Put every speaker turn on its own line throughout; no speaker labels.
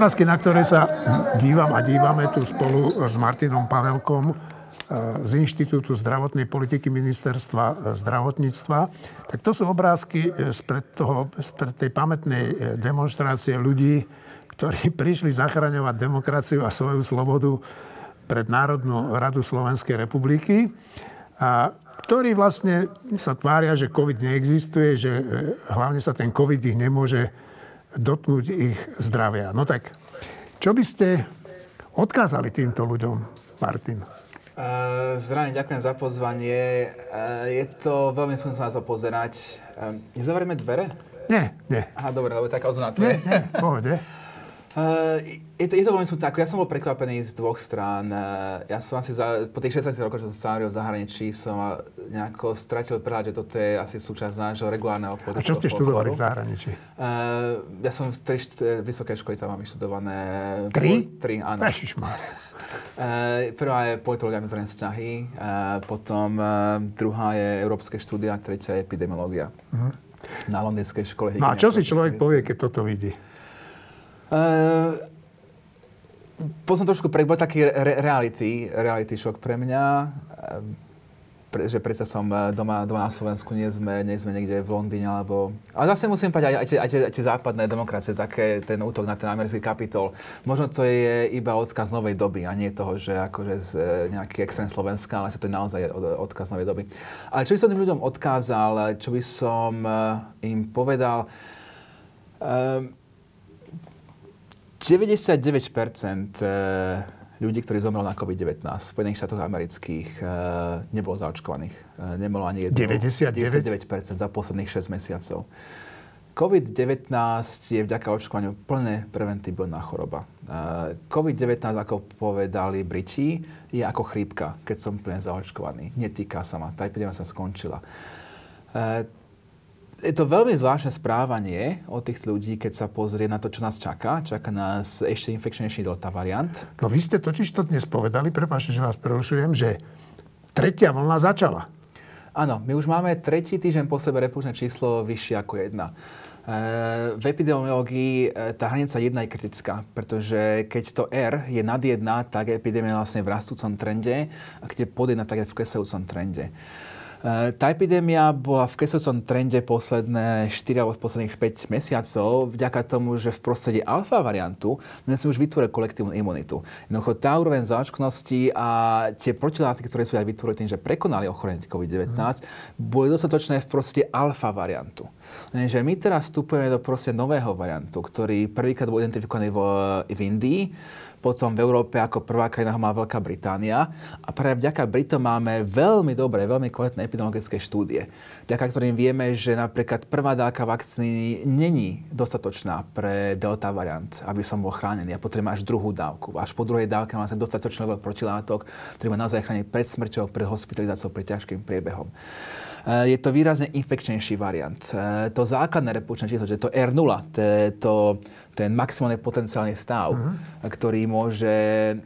Obrázky, na ktoré sa dívam a dívame tu spolu s Martinom Pavelkom z Inštitútu zdravotnej politiky ministerstva zdravotníctva, tak to sú obrázky spred, toho, spred tej pamätnej demonstrácie ľudí, ktorí prišli zachraňovať demokraciu a svoju slobodu pred Národnú radu Slovenskej republiky. A ktorí vlastne sa tvária, že COVID neexistuje, že hlavne sa ten COVID ich nemôže dotknúť ich zdravia. No tak, čo by ste odkázali týmto ľuďom, Martin?
Uh, zdravím, ďakujem za pozvanie. Uh, je to veľmi smutné sa na to pozerať. Uh, nezavrieme dvere?
Nie, nie.
Aha, dobre, lebo taká ozna
Nie, nie, pohode.
Uh, je, to, je to veľmi smutné. Ja som bol prekvapený z dvoch strán. Uh, ja som asi za, po tých 16 rokoch, čo som sa v zahraničí, som nejako stratil prehľad, že toto je asi súčasť nášho regulárneho
politického A čo ste študovali v zahraničí?
Uh, ja som v tri vysoké školy tam mám vyštudované.
Tri?
Tri, áno.
Ježišmar.
Uh, prvá je politológia medzinárodné vzťahy, uh, potom uh, druhá je európske štúdia, tretia je epidemiológia. Uh-huh. Na londýnskej škole.
No a čo si človek povie, keď toto vidí?
Uh, som trošku pre, taký re, reality, reality šok pre mňa. Uh, pre, že predsa som doma, doma na Slovensku, nie sme, nie sme niekde v Londýne, alebo... Ale zase musím povedať, aj, aj, aj, aj tie západné demokracie, také ten útok na ten americký kapitol, možno to je iba odkaz novej doby a nie toho, že akože z, nejaký extrém Slovenska, ale to je naozaj odkaz novej doby. Ale čo by som tým ľuďom odkázal, čo by som im povedal, um, 99% ľudí, ktorí zomreli na COVID-19 v Spojených štátoch amerických, nebolo zaočkovaných. Nemalo ani jedno.
99?
99% za posledných 6 mesiacov. COVID-19 je vďaka očkovaniu plne preventibilná choroba. COVID-19, ako povedali Briti, je ako chrípka, keď som plne zaočkovaný. Netýka sa ma. Tá epidémia sa skončila je to veľmi zvláštne správanie od tých ľudí, keď sa pozrie na to, čo nás čaká. Čaká nás ešte infekčnejší delta variant.
No vy ste totiž to dnes povedali, prepáčte, že vás prerušujem, že tretia vlna začala.
Áno, my už máme tretí týždeň po sebe repúčné číslo vyššie ako jedna. V epidemiológii e, tá hranica 1 je kritická, pretože keď to R je nad 1, tak epidémia je vlastne v rastúcom trende a keď je pod 1, tak je v klesajúcom trende. Eh, tá epidémia bola v klesajúcom trende posledné 4 alebo posledných 5 mesiacov vďaka tomu, že v prostredí alfa variantu sme si už vytvorili kolektívnu imunitu. Jednoducho tá úroveň záčknosti a tie protilátky, ktoré sú aj vytvorili tým, že prekonali ochorenie COVID-19, mm. boli dostatočné v prostredí alfa variantu. Lenže my teraz vstupujeme do proste nového variantu, ktorý prvýkrát bol identifikovaný v, v Indii potom v Európe ako prvá krajina ho má Veľká Británia. A práve vďaka Britom máme veľmi dobré, veľmi kvalitné epidemiologické štúdie, vďaka ktorým vieme, že napríklad prvá dávka vakcíny není dostatočná pre delta variant, aby som bol chránený. Ja potrebujem až druhú dávku. Až po druhej dávke mám dostatočný level protilátok, ktorý ma naozaj chrániť pred smrťou, pred hospitalizáciou, pred ťažkým priebehom. Eh, je to výrazne infekčnejší variant. Eh, to základné repúčné číslo, že to R0, to to, ten maximálny potenciálny stav, uh-huh. ktorý môže,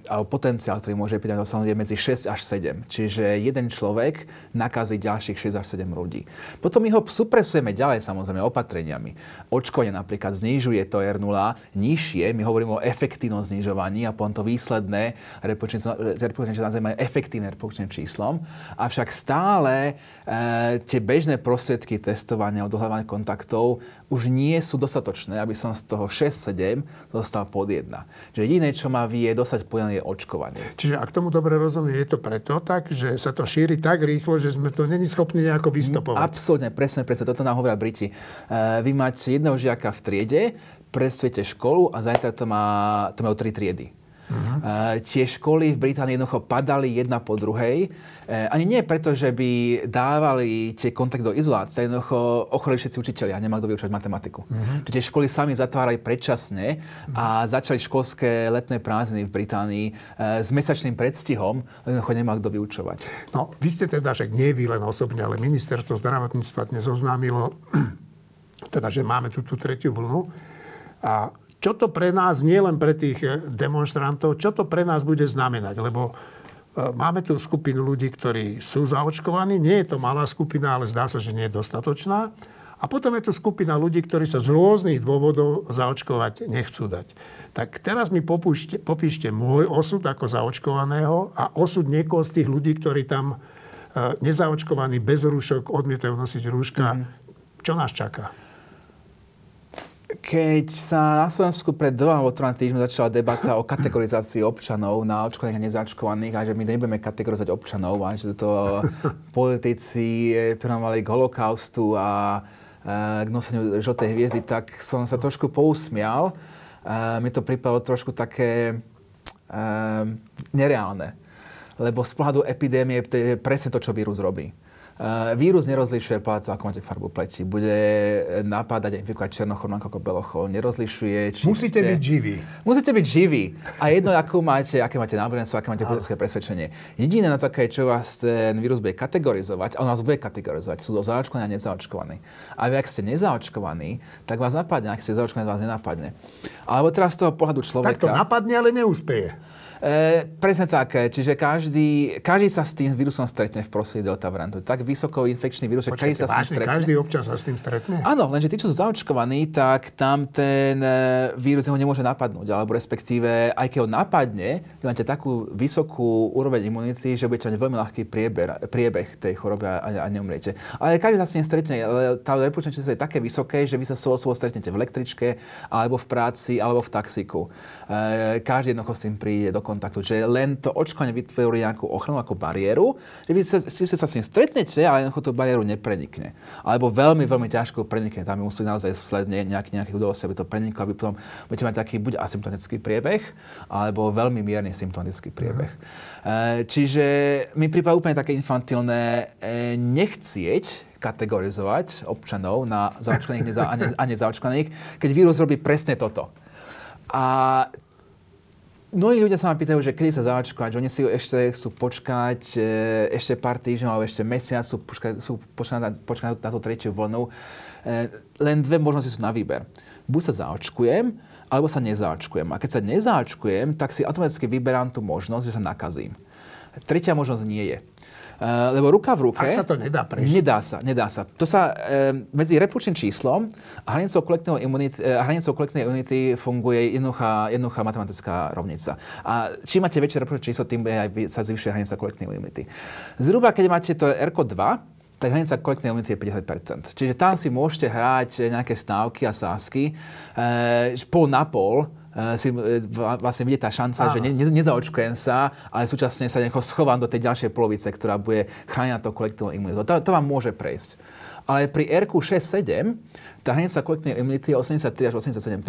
alebo potenciál, ktorý môže epidémia dosiahnuť je medzi 6 až 7. Čiže jeden človek nakazí ďalších 6 až 7 ľudí. Potom my ho supresujeme ďalej samozrejme opatreniami. Očkovanie napríklad znižuje to R0 nižšie, my hovoríme o efektívnom znižovaní a potom to výsledné repúčné číslo nazývame efektívne repúčným číslom. Avšak stále e, tie bežné prostriedky testovania a dohľadávania kontaktov už nie sú dostatočné, aby som z toho 6-7 dostal pod 1. Čiže jediné, čo ma vie dostať pod 1, je očkovanie.
Čiže ak tomu dobre rozumiem, je to preto tak, že sa to šíri tak rýchlo, že sme to není schopní nejako vystopovať.
Absolutne, presne, presne. Toto nám hovoria Briti. Vy máte jedného žiaka v triede, presujete školu a zajtra to, má, to majú tri triedy. Uh-huh. Uh, tie školy v Británii jednoducho padali jedna po druhej. Uh, ani nie preto, že by dávali tie kontakt do izolácie, jednoducho ochoreli všetci učiteľi a nemali kto vyučovať matematiku. Uh-huh. Tie školy sami zatvárali predčasne a začali školské letné prázdniny v Británii uh, s mesačným predstihom, jednoducho nemali kto vyučovať.
No, vy ste teda, že nie vy len osobne, ale ministerstvo zdravotníctva dnes oznámilo, teda, že máme tu tú tretiu vlnu. A čo to pre nás, nie len pre tých eh, demonstrantov, čo to pre nás bude znamenať? Lebo eh, máme tu skupinu ľudí, ktorí sú zaočkovaní. Nie je to malá skupina, ale zdá sa, že nie je dostatočná. A potom je tu skupina ľudí, ktorí sa z rôznych dôvodov zaočkovať nechcú dať. Tak teraz mi popíšte, popíšte môj osud ako zaočkovaného a osud niekoho z tých ľudí, ktorí tam eh, nezaočkovaní, bez rúšok, odmietajú nosiť rúška. Mm. Čo nás čaká?
Keď sa na Slovensku pred dvoma alebo troma týždňmi začala debata o kategorizácii občanov na očkovaných a nezaočkovaných a že my nebudeme kategorizovať občanov a že to politici prirovnávali k holokaustu a k noseniu žltej hviezdy, tak som sa trošku pousmial. Mi to pripadalo trošku také nereálne. Lebo z pohľadu epidémie to je presne to, čo vírus robí. Uh, vírus nerozlišuje toho, ako máte farbu pleti. Bude napádať a infikovať černochor ako belochor. Nerozlišuje, či
Musíte
ste...
byť živí.
Musíte byť živí. A jedno, akú máte, aké máte náboženstvo, aké máte politické presvedčenie. Jediné, na základe čo vás ten vírus bude kategorizovať, a on vás bude kategorizovať, sú zaočkovaní a nezaočkovaní. A vy, ak ste nezaočkovaní, tak vás napadne, ak ste zaočkovaní, vás nenapadne. Alebo teraz z toho pohľadu človeka...
Tak to napadne, ale neúspeje.
E, presne tak. Čiže každý, každý sa s tým vírusom stretne v prostredí delta variantu. Tak vysoko infekčný vírus, že každý sa s tým stretne.
Každý občas sa s tým stretne?
Áno, lenže tí, čo sú zaočkovaní, tak tam ten e, vírus ho nemôže napadnúť. Alebo respektíve, aj keď ho napadne, vy máte takú vysokú úroveň imunity, že budete mať veľmi ľahký prieber, priebeh tej choroby a, a neumriete. Ale každý sa s tým stretne. Tá reputačné číslo je také vysoké, že vy sa svojou stretnete v električke, alebo v práci, alebo v taxiku. E, každý jednoducho s tým príde do kontaktu. Že len to očkovanie vytvorí nejakú ochranu, ako bariéru, že vy sa, si sa s ním stretnete, ale jednoducho tú bariéru neprenikne. Alebo veľmi, veľmi ťažko prenikne. Tam musí naozaj sledne nejaký, nejaký udalosti, aby to preniklo, aby potom budete mať taký buď asymptomatický priebeh, alebo veľmi mierny symptomatický priebeh. Mm. Čiže mi prípada úplne také infantilné e, nechcieť kategorizovať občanov na zaočkovaných a nezaočkovaných, keď vírus robí presne toto. A mnohí ľudia sa ma pýtajú, že kedy sa zaočkovať, že oni si ešte chcú počkať e, ešte pár týždňov alebo ešte mesiac, sú, sú počkať, na, na tú tretiu vlnu. E, len dve možnosti sú na výber. Buď sa zaočkujem, alebo sa nezaočkujem. A keď sa nezaočkujem, tak si automaticky vyberám tú možnosť, že sa nakazím. Tretia možnosť nie je. Uh, lebo ruka v ruke...
Ak sa to nedá prežiť.
Nedá sa, nedá sa. To sa uh, medzi repúčným číslom a hranicou kolektívnej imunity, uh, hranicou kolektívnej imunity funguje jednoduchá, jednoduchá matematická rovnica. A čím máte väčšie repúčné číslo, tým aj sa zvyšuje hranica kolektívnej imunity. Zhruba, keď máte to RK 2, tak hranica kolektívnej imunity je 50%. Čiže tam si môžete hrať nejaké stávky a sásky, e, pol na pol, Eh, si eh, vlastne vidie tá šanca, Áno. že ne, ne, nezaočkujem sa, ale súčasne sa nejako schovám do tej ďalšej polovice, ktorá bude chrániť to kolektívnu imunitu. To, to vám môže prejsť. Ale pri RQ 6-7 tá hranica kolektívnej imunity je 83 až 87%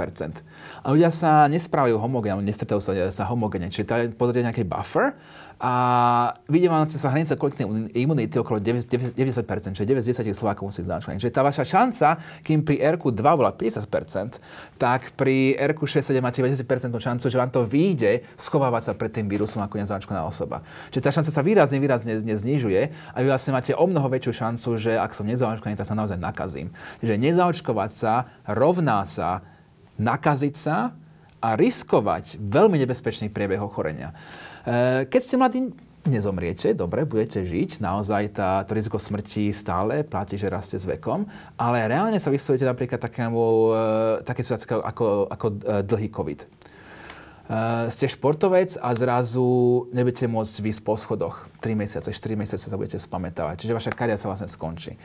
A ľudia sa nesprávajú homogénne, nestretajú sa, sa homogénne. Čiže to je podľa nejaký buffer a vidím vám sa hranica kolektívnej imunity okolo 90%, čiže 9 z 10 Slovákov musí zaočkovať. Čiže tá vaša šanca, kým pri RQ 2 bola 50%, tak pri RQ 6 7 máte 90% šancu, že vám to vyjde schovávať sa pred tým vírusom ako nezaočkovaná osoba. Čiže tá šanca sa výrazne, výrazne znižuje a vy vlastne máte o mnoho väčšiu šancu, že ak som nezaočkovaný, tak sa naozaj nakazím. Čiže nezaočkovať sa rovná sa nakaziť sa a riskovať veľmi nebezpečný priebeh ochorenia. Eh, keď ste mladí, nezomriete, dobre, budete žiť, naozaj tá, to riziko smrti stále platí, že rastie s vekom, ale reálne sa vyslovujete napríklad takému, eh, také situácie ako, ako, eh, dlhý COVID. Uh, ste športovec a zrazu nebudete môcť výsť po schodoch. 3 mesiace, 4 mesiace sa budete spamätávať. Čiže vaša kariéra sa vlastne skončí.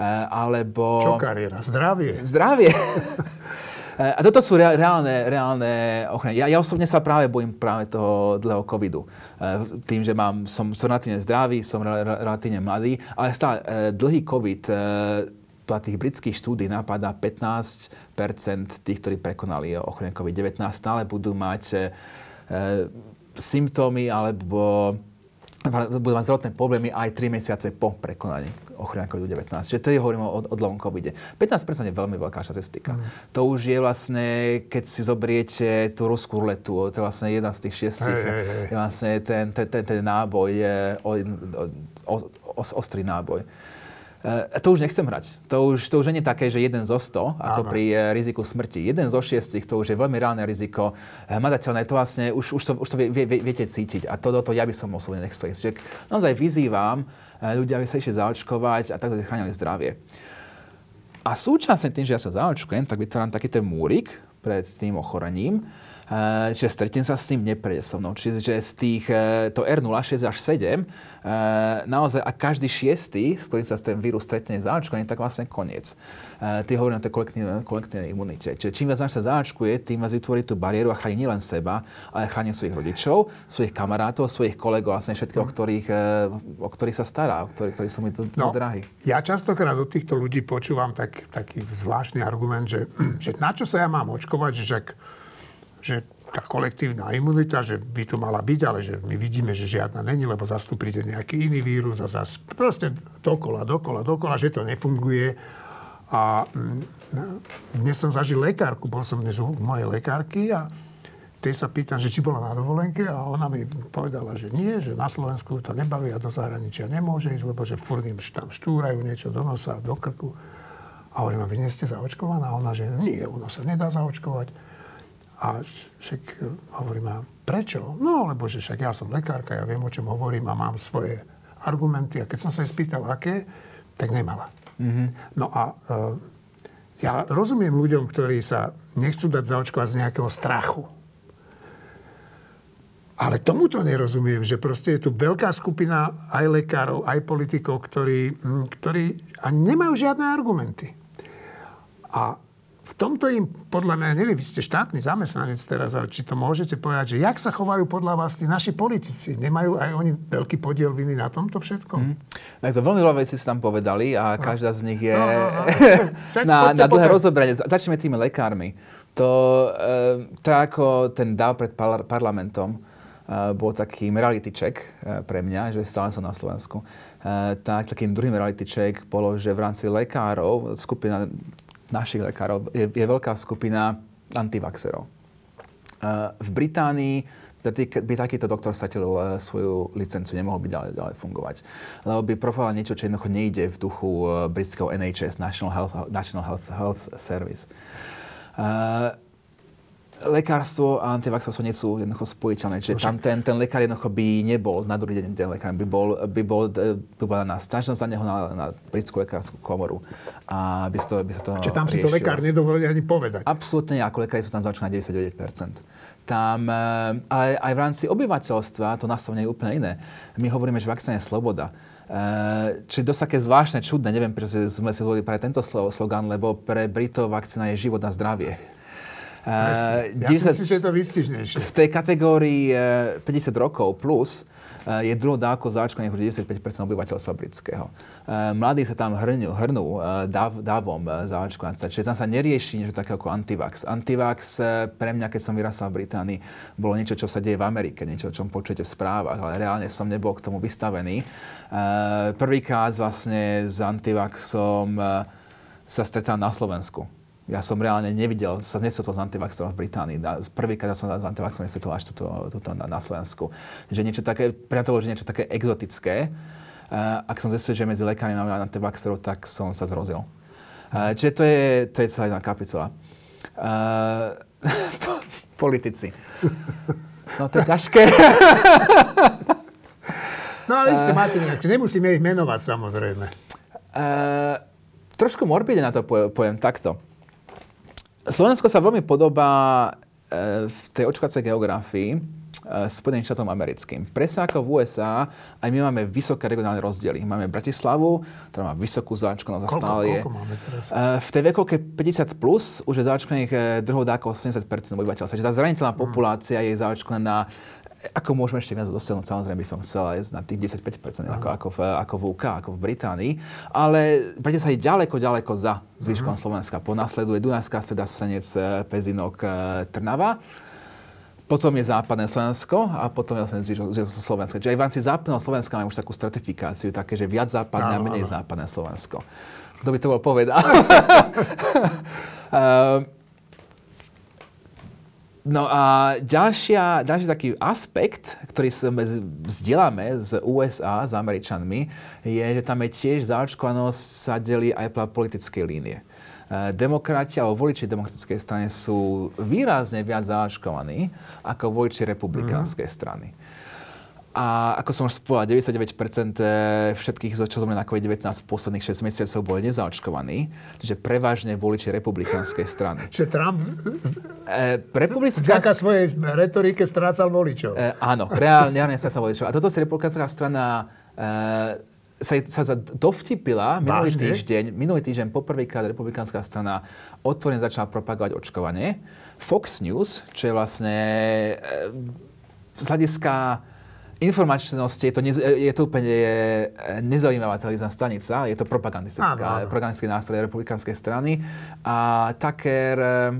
Uh, alebo...
Čo kariéra? Zdravie.
Zdravie. Eh, a toto sú reálne, reálne ochrany. Ja, ja osobne sa práve bojím práve toho dlhého covidu. Eh, tým, že mám, som, som relatívne zdravý, som relatívne mladý, ale stále eh, dlhý covid podľa tých britských štúdí napadá 15% tých, ktorí prekonali ochorenie COVID-19, stále budú mať symptómy alebo budú mať zdravotné problémy aj 3 mesiace po prekonaní ochorenia COVID-19. Čiže tedy hovoríme o, o dlhom covide. 15% je veľmi veľká štatistika. Mm. To už je vlastne, keď si zobriete tú ruskú ruletu, to je vlastne jedna z tých šiestich, hey, hey, hey. je vlastne ten, ten, ten, ten náboj, je o, o, o, ostrý náboj. Uh, to už nechcem hrať. To už, to už nie je také, že jeden zo 100, ako Áno. pri uh, riziku smrti. Jeden zo šiestich, to už je veľmi reálne riziko. Hmatateľné, to vlastne už, už to, už to vie, vie, viete cítiť. A to do toho ja by som osobne nechcel ísť. Čiže naozaj vyzývam ľudia, aby sa išli zaočkovať a takto chránili zdravie. A súčasne tým, že ja sa zaočkujem, tak vytváram taký ten múrik pred tým ochorením, Eh, čiže stretnem sa s ním, neprejde so mnou. Čiže z tých, eh, to R06 až 7, eh, naozaj a každý šiestý, s ktorým sa ten vírus stretne zaočkovaný, tak vlastne koniec. Ty hovorím o tej kolektívnej, kolektívnej imunite. Čiže čím viac nás sa zaočkuje, tým viac vytvorí tú bariéru a chráni nielen seba, ale chráni svojich rodičov, svojich kamarátov, svojich kolegov, vlastne všetkých, o, ktorých, o ktorých sa stará, o ktorých, ktorí sú mi tu no, drahí.
Ja častokrát od týchto ľudí počúvam tak, taký zvláštny argument, že, že na čo sa ja mám očkovať, že že tá kolektívna imunita, že by tu mala byť, ale že my vidíme, že žiadna není, lebo zase tu príde nejaký iný vírus a zase proste dokola, dokola, dokola, že to nefunguje. A mm, dnes som zažil lekárku, bol som dnes u mojej lekárky a tej sa pýtam, že či bola na dovolenke a ona mi povedala, že nie, že na Slovensku to nebaví a do zahraničia nemôže ísť, lebo že furt im tam štúrajú niečo do nosa, do krku. A hovorím, vy nie ste zaočkovaná? A ona, že nie, nás sa nedá zaočkovať. A však e, hovorím, a prečo? No, lebo že však ja som lekárka, ja viem, o čom hovorím a mám svoje argumenty. A keď som sa jej spýtal, aké, tak nemala. Mm-hmm. No a e, ja rozumiem ľuďom, ktorí sa nechcú dať zaočkovať z nejakého strachu. Ale tomuto nerozumiem, že proste je tu veľká skupina aj lekárov, aj politikov, ktorí, ktorí ani nemajú žiadne argumenty. A v tomto im, podľa mňa, neviem, vy ste štátny zamestnanec teraz, ale či to môžete povedať, že jak sa chovajú podľa vás tí naši politici? Nemajú aj oni veľký podiel viny na tomto všetkom? Mm.
Tak to veľmi veľa vecí sa tam povedali a no. každá z nich je no, no, no. na, na dlhé rozobranie. Začneme tými lekármi. To, e, ako ten dáv pred par- parlamentom, e, bol taký reality check e, pre mňa, že stále som na Slovensku. Tak takým druhým reality check bolo, že v rámci lekárov skupina našich lekárov je, je veľká skupina antivaxerov. V Británii by takýto doktor stratil e, svoju licenciu, nemohol by ďalej, ďalej fungovať. Lebo by propagoval niečo, čo jednoducho nejde v duchu e, britského NHS, National Health, National Health, Health Service lekárstvo a antivaxovstvo nie sú jednoducho spojiteľné. Čiže tam ten, ten lekár jednoducho by nebol, na druhý deň ten lekár by bol, by bol, by bola na sťažnosť za neho na, na britskú lekárskú komoru. A by, to, by sa to
Čiže tam riešilo. si to lekár nedovolí ani povedať.
Absolútne, ako lekári sú tam začína 99%. Tam, eh, ale aj v rámci obyvateľstva to nastavenie je úplne iné. My hovoríme, že vakcína je sloboda. Uh, čiže dosť také zvláštne, čudné, neviem, prečo sme si zvolili pre tento slogan, lebo pre Britov vakcína je život a zdravie.
Uh, ja 10, si myslím, že je to výstižnejšie.
V tej kategórii uh, eh, 50 rokov plus uh, je druhou dávkou zaočkovaných už 95% obyvateľstva britského. Uh, mladí sa tam hrnú, hrnú uh, zaočkovať sa. Čiže tam sa nerieši niečo také ako antivax. Antivax pre mňa, keď som vyrastal v Británii, bolo niečo, čo sa deje v Amerike, niečo, o čom počujete v správach, ale reálne som nebol k tomu vystavený. Prvýkrát vlastne s antivaxom sa stretal na Slovensku ja som reálne nevidel, sa nestretol s antivaxerom v Británii. Prvýkrát som s antivaxerom nestretol až tuto, tuto na, na Slovensku. Že niečo také, pre to že niečo také exotické. Uh, ak som zistil, že medzi lekármi máme antivaxerov, tak som sa zrozil. Uh, čiže to je, to je celá jedna kapitola. Uh, politici. No to je ťažké.
no ale ste máte nejak, nemusíme ich menovať samozrejme.
Uh, trošku morbidne na to poviem takto. Slovensko sa veľmi podobá e, v tej očkovacej geografii e, Spojeným štátom americkým. Presne ako v USA, aj my máme vysoké regionálne rozdiely. Máme Bratislavu, ktorá má vysokú záčkovanosť a stále je. E, v tej vekovke 50 plus už je záčkovaných druhou dávkou 80 obyvateľstva. Čiže tá zraniteľná mm. populácia je záčkovaná ako môžeme ešte viac dosiahnuť, samozrejme by som chcel ísť na tých 10-5%, ako, ako, v, ako v UK, ako v Británii. Ale prejde sa aj ďaleko, ďaleko za zvyškom uh-huh. Slovenska. Ponasleduje Dunajská streda Senec, eh, Pezinok, eh, Trnava. potom je západné Slovensko a potom je zvyšok Slovensko. Čiže aj v rámci západného Slovenska máme už takú stratifikáciu, také, že viac západné a menej západné Slovensko. Kto by to bol povedal? No a ďalšia, ďalší taký aspekt, ktorý sme vzdielame z USA, s Američanmi, je, že tam je tiež zaočkovanosť sa delí aj podľa politickej línie. E, demokrati alebo voliči demokratickej strany sú výrazne viac zaočkovaní ako voliči republikánskej mm-hmm. strany. A ako som už spovedal, 99% eh, všetkých, čo sme na COVID-19 v posledných 6 mesiacov boli nezaočkovaní, čiže prevažne voliči republikánskej strany.
Čiže Trump e, republikánska... vďaka svojej retorike strácal voličov.
E, áno, reálne, reálne strácal voličov. A toto si republikánska strana e, sa, sa dovtipila minulý Vážne? týždeň, minulý týždeň poprvýkrát republikánska strana otvorene začala propagovať očkovanie. Fox News, čo je vlastne e, z hľadiska informačnosti je to, nez, je to úplne nezaujímavá televízna stanica, je to propagandistická, propagandistický nástroj republikánskej strany. A Tucker, eh,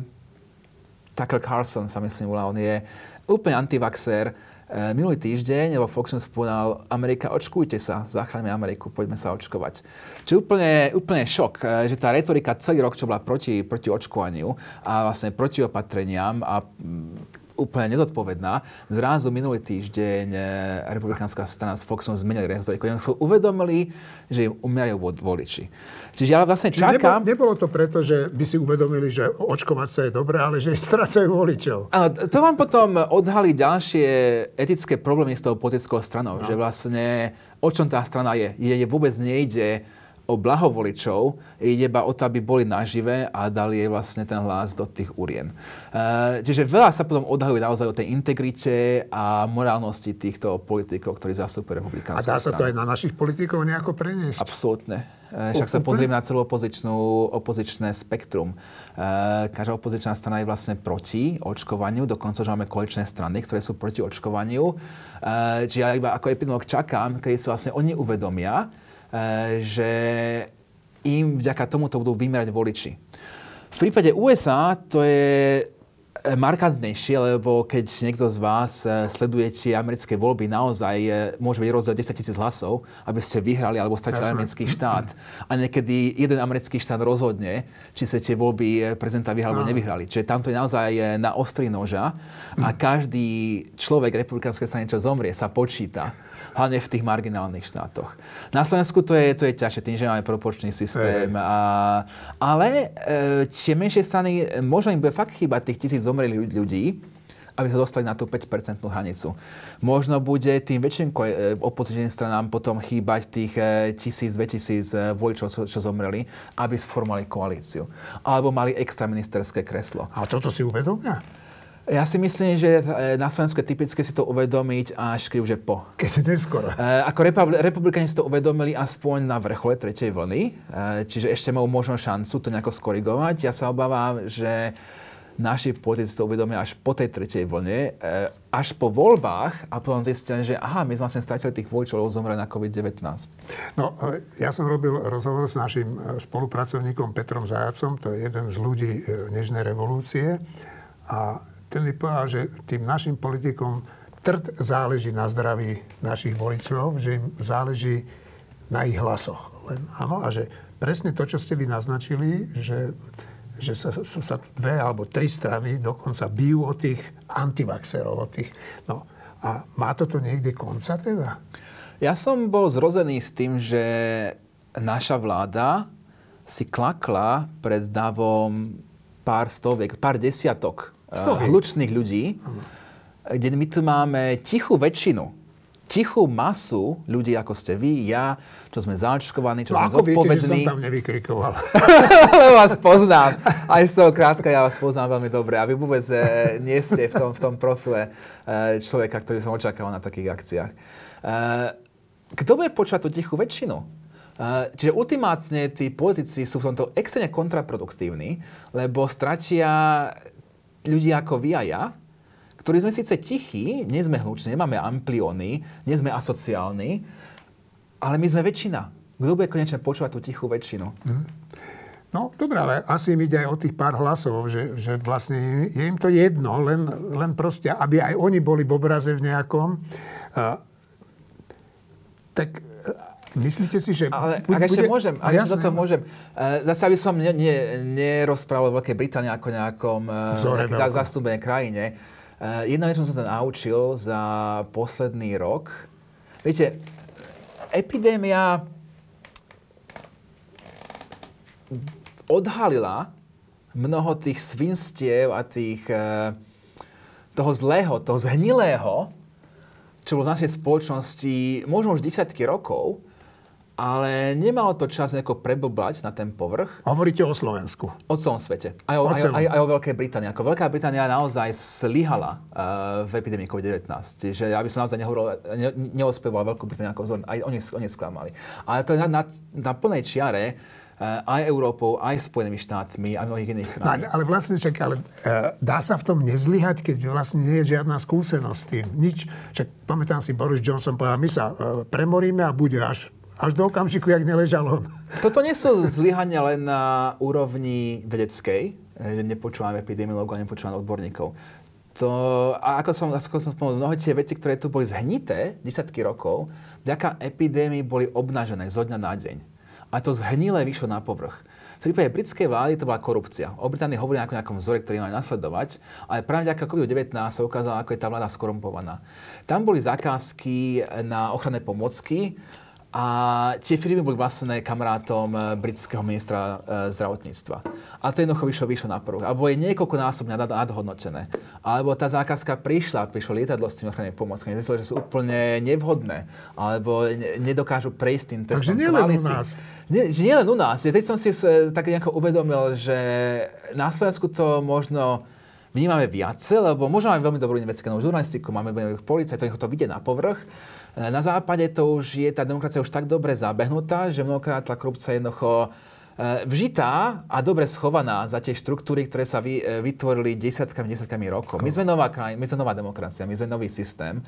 Tucker Carlson sa myslím volá, on je úplne antivaxer. Eh, minulý týždeň vo Fox News povedal, Amerika, očkujte sa, zachránime Ameriku, poďme sa očkovať. Čiže úplne, úplne šok, eh, že tá retorika celý rok, čo bola proti, proti očkovaniu a vlastne proti opatreniam a mm, úplne nezodpovedná. Zrazu minulý týždeň eh, republikánska strana s Foxom zmenili retoriku. Oni sú uvedomili, že im umierajú voliči. Čiže ja vlastne Čiže čakám...
Nebolo, nebolo to preto, že by si uvedomili, že očkovať sa je dobré, ale že strácajú voličov.
Áno, to vám potom odhalí ďalšie etické problémy s tou politickou stranou. No. Že vlastne o čom tá strana je. Je vôbec nejde o blaho voličov, ide iba o to, aby boli nažive a dali jej vlastne ten hlas do tých urien. E, čiže veľa sa potom odhaluje naozaj o tej integrite a morálnosti týchto politikov, ktorí zastupujú republikánsku
A dá sa to aj na našich politikov nejako preniesť?
Absolútne. E, však sa pozrieme na celú opozičnú, opozičné spektrum. E, každá opozičná strana je vlastne proti očkovaniu, dokonca, že máme koaličné strany, ktoré sú proti očkovaniu. Čiže ja iba ako epidemiolog čakám, keď sa vlastne oni uvedomia, Eh, že im vďaka tomuto budú vymerať voliči. V prípade USA to je eh, Eh, markantnejšie, lebo keď niekto z vás eh, sledujete americké voľby, naozaj eh, môže byť rozdiel 10 tisíc hlasov, aby ste vyhrali alebo stratili Jasne. americký štát. A niekedy jeden americký štát rozhodne, či sa tie voľby prezidenta vyhrali alebo nevyhrali. Čiže tamto je naozaj na ostrý noža a každý človek republikánskej strany, čo zomrie, sa počíta hlavne v tých marginálnych štátoch. Na Slovensku to je, to je ťažšie, tým, že máme proporčný systém. A, ale e, tie menšie strany, možno im bude fakt chýbať tých tisíc zomreli ľudí, aby sa dostali na tú 5-percentnú hranicu. Možno bude tým väčším e, opozičným stranám potom chýbať tých e, 1000-2000 e, voličov, čo, čo zomreli, aby sformovali koalíciu. Alebo mali extra ministerské kreslo.
A toto si uvedomia?
Ja si myslím, že na Slovensku je typické si to uvedomiť až keď už je po.
Keď neskoro. E,
ako republi- republikáni si to uvedomili aspoň na vrchole tretej vlny, e, čiže ešte majú možno šancu to nejako skorigovať. Ja sa obávam, že naši politici to uvedomia až po tej tretej vlne, až po voľbách a potom zistia, že aha, my sme vlastne stratili tých voličov, zomreli na COVID-19.
No, ja som robil rozhovor s našim spolupracovníkom Petrom Zajacom, to je jeden z ľudí Nežnej revolúcie a ten mi povedal, že tým našim politikom trd záleží na zdraví našich voličov, že im záleží na ich hlasoch. Len, áno, a že presne to, čo ste vy naznačili, že, že sa, sú sa dve alebo tri strany dokonca bijú o tých antivaxerov. O tých, no, a má toto niekde konca teda?
Ja som bol zrozený s tým, že naša vláda si klakla pred davom pár stoviek, pár desiatok Stoviek. hlučných ľudí, kde my tu máme tichú väčšinu, tichú masu ľudí, ako ste vy, ja, čo sme zaočkovaní, čo no, sme zodpovední. Viete,
že som tam nevykrikoval.
vás poznám. Aj z toho krátka ja vás poznám veľmi dobre. A vy vôbec e, nie ste v tom, v tom profile e, človeka, ktorý som očakával na takých akciách. E, kto bude počúvať tú tichú väčšinu? Uh, čiže ultimátne tí politici sú v tomto extrémne kontraproduktívni, lebo stratia ľudia ako vy a ja, ktorí sme síce tichí, nie sme hluční, nemáme amplióny, nie sme asociálni, ale my sme väčšina. Kto bude konečne počúvať tú tichú väčšinu? Mm.
No, dobre, ale asi im ide aj o tých pár hlasov, že, že vlastne je im to jedno, len, len proste, aby aj oni boli v obraze v nejakom. Uh, tak uh, myslíte si, že...
Ale ak ešte môžem, ak ešte toto môžem. Uh, zase, aby som ne, ne, nerozprával o Veľkej Británii ako nejakom uh, zastúbenej krajine. Uh, jedno, čo som sa naučil za posledný rok. Viete, epidémia odhalila mnoho tých svinstiev a tých, e, toho zlého, toho zhnilého, čo bolo v našej spoločnosti možno už desiatky rokov, ale nemalo to čas nejako preblbať na ten povrch.
Hovoríte o Slovensku.
O celom svete. Aj o, aj, aj, aj o Veľkej Británii. Ako Veľká Británia naozaj slyhala uh, v epidémii COVID-19. Čiže ja by som naozaj nehovoril, ne, neospieval Veľkú Britániu ako vzor. Aj oni, oni sklamali. Ale to je na, na, na plnej čiare Eh, aj Európou, aj Spojenými štátmi a mnohých iných krajín.
No, ale vlastne, čak, ale e, dá sa v tom nezlyhať, keď vlastne nie je žiadna skúsenosť s tým. Nič, čak pamätám si, Boris Johnson povedal, my sa e, premoríme a bude až až do okamžiku, jak neležal on.
Toto nie sú zlyhania len na úrovni vedeckej, že nepočúvame epidemiológov a nepočúvame odborníkov. To, a ako som, ako som spomenul, mnohé tie veci, ktoré tu boli zhnité desiatky rokov, vďaka epidémii boli obnažené zo dňa na deň a to zhnilé vyšlo na povrch. V prípade britskej vlády to bola korupcia. O Británii hovorí o nejakom vzore, ktorý má nasledovať, ale práve vďaka COVID-19 sa ukázalo, ako je tá vláda skorumpovaná. Tam boli zakázky na ochranné pomocky, a tie firmy boli vlastné kamarátom eh, britského ministra e, zdravotníctva. A to jednoducho vyšlo, vyšlo na prvú. Alebo je niekoľkonásobne nad, nadhodnotené. Alebo tá zákazka prišla, prišlo lietadlo s tým ochranným pomôckami. Zistilo, že sú úplne nevhodné. Alebo ne, nedokážu prejsť tým testom
Takže nie len u nás.
Nie, nie len u nás. Teď som si tak nejako uvedomil, že na Slovensku to možno vnímame viacej, lebo možno máme veľmi dobrú investigatívnu žurnalistiku, máme policajtov, to vidie na povrch. Na západe to už je, tá demokracia už tak dobre zabehnutá, že mnohokrát tá korupcia je jednoducho vžitá a dobre schovaná za tie štruktúry, ktoré sa e, vytvorili desiatkami, desiatkami rokov. My sme nová kraj, my sme nová demokracia, my sme nový systém.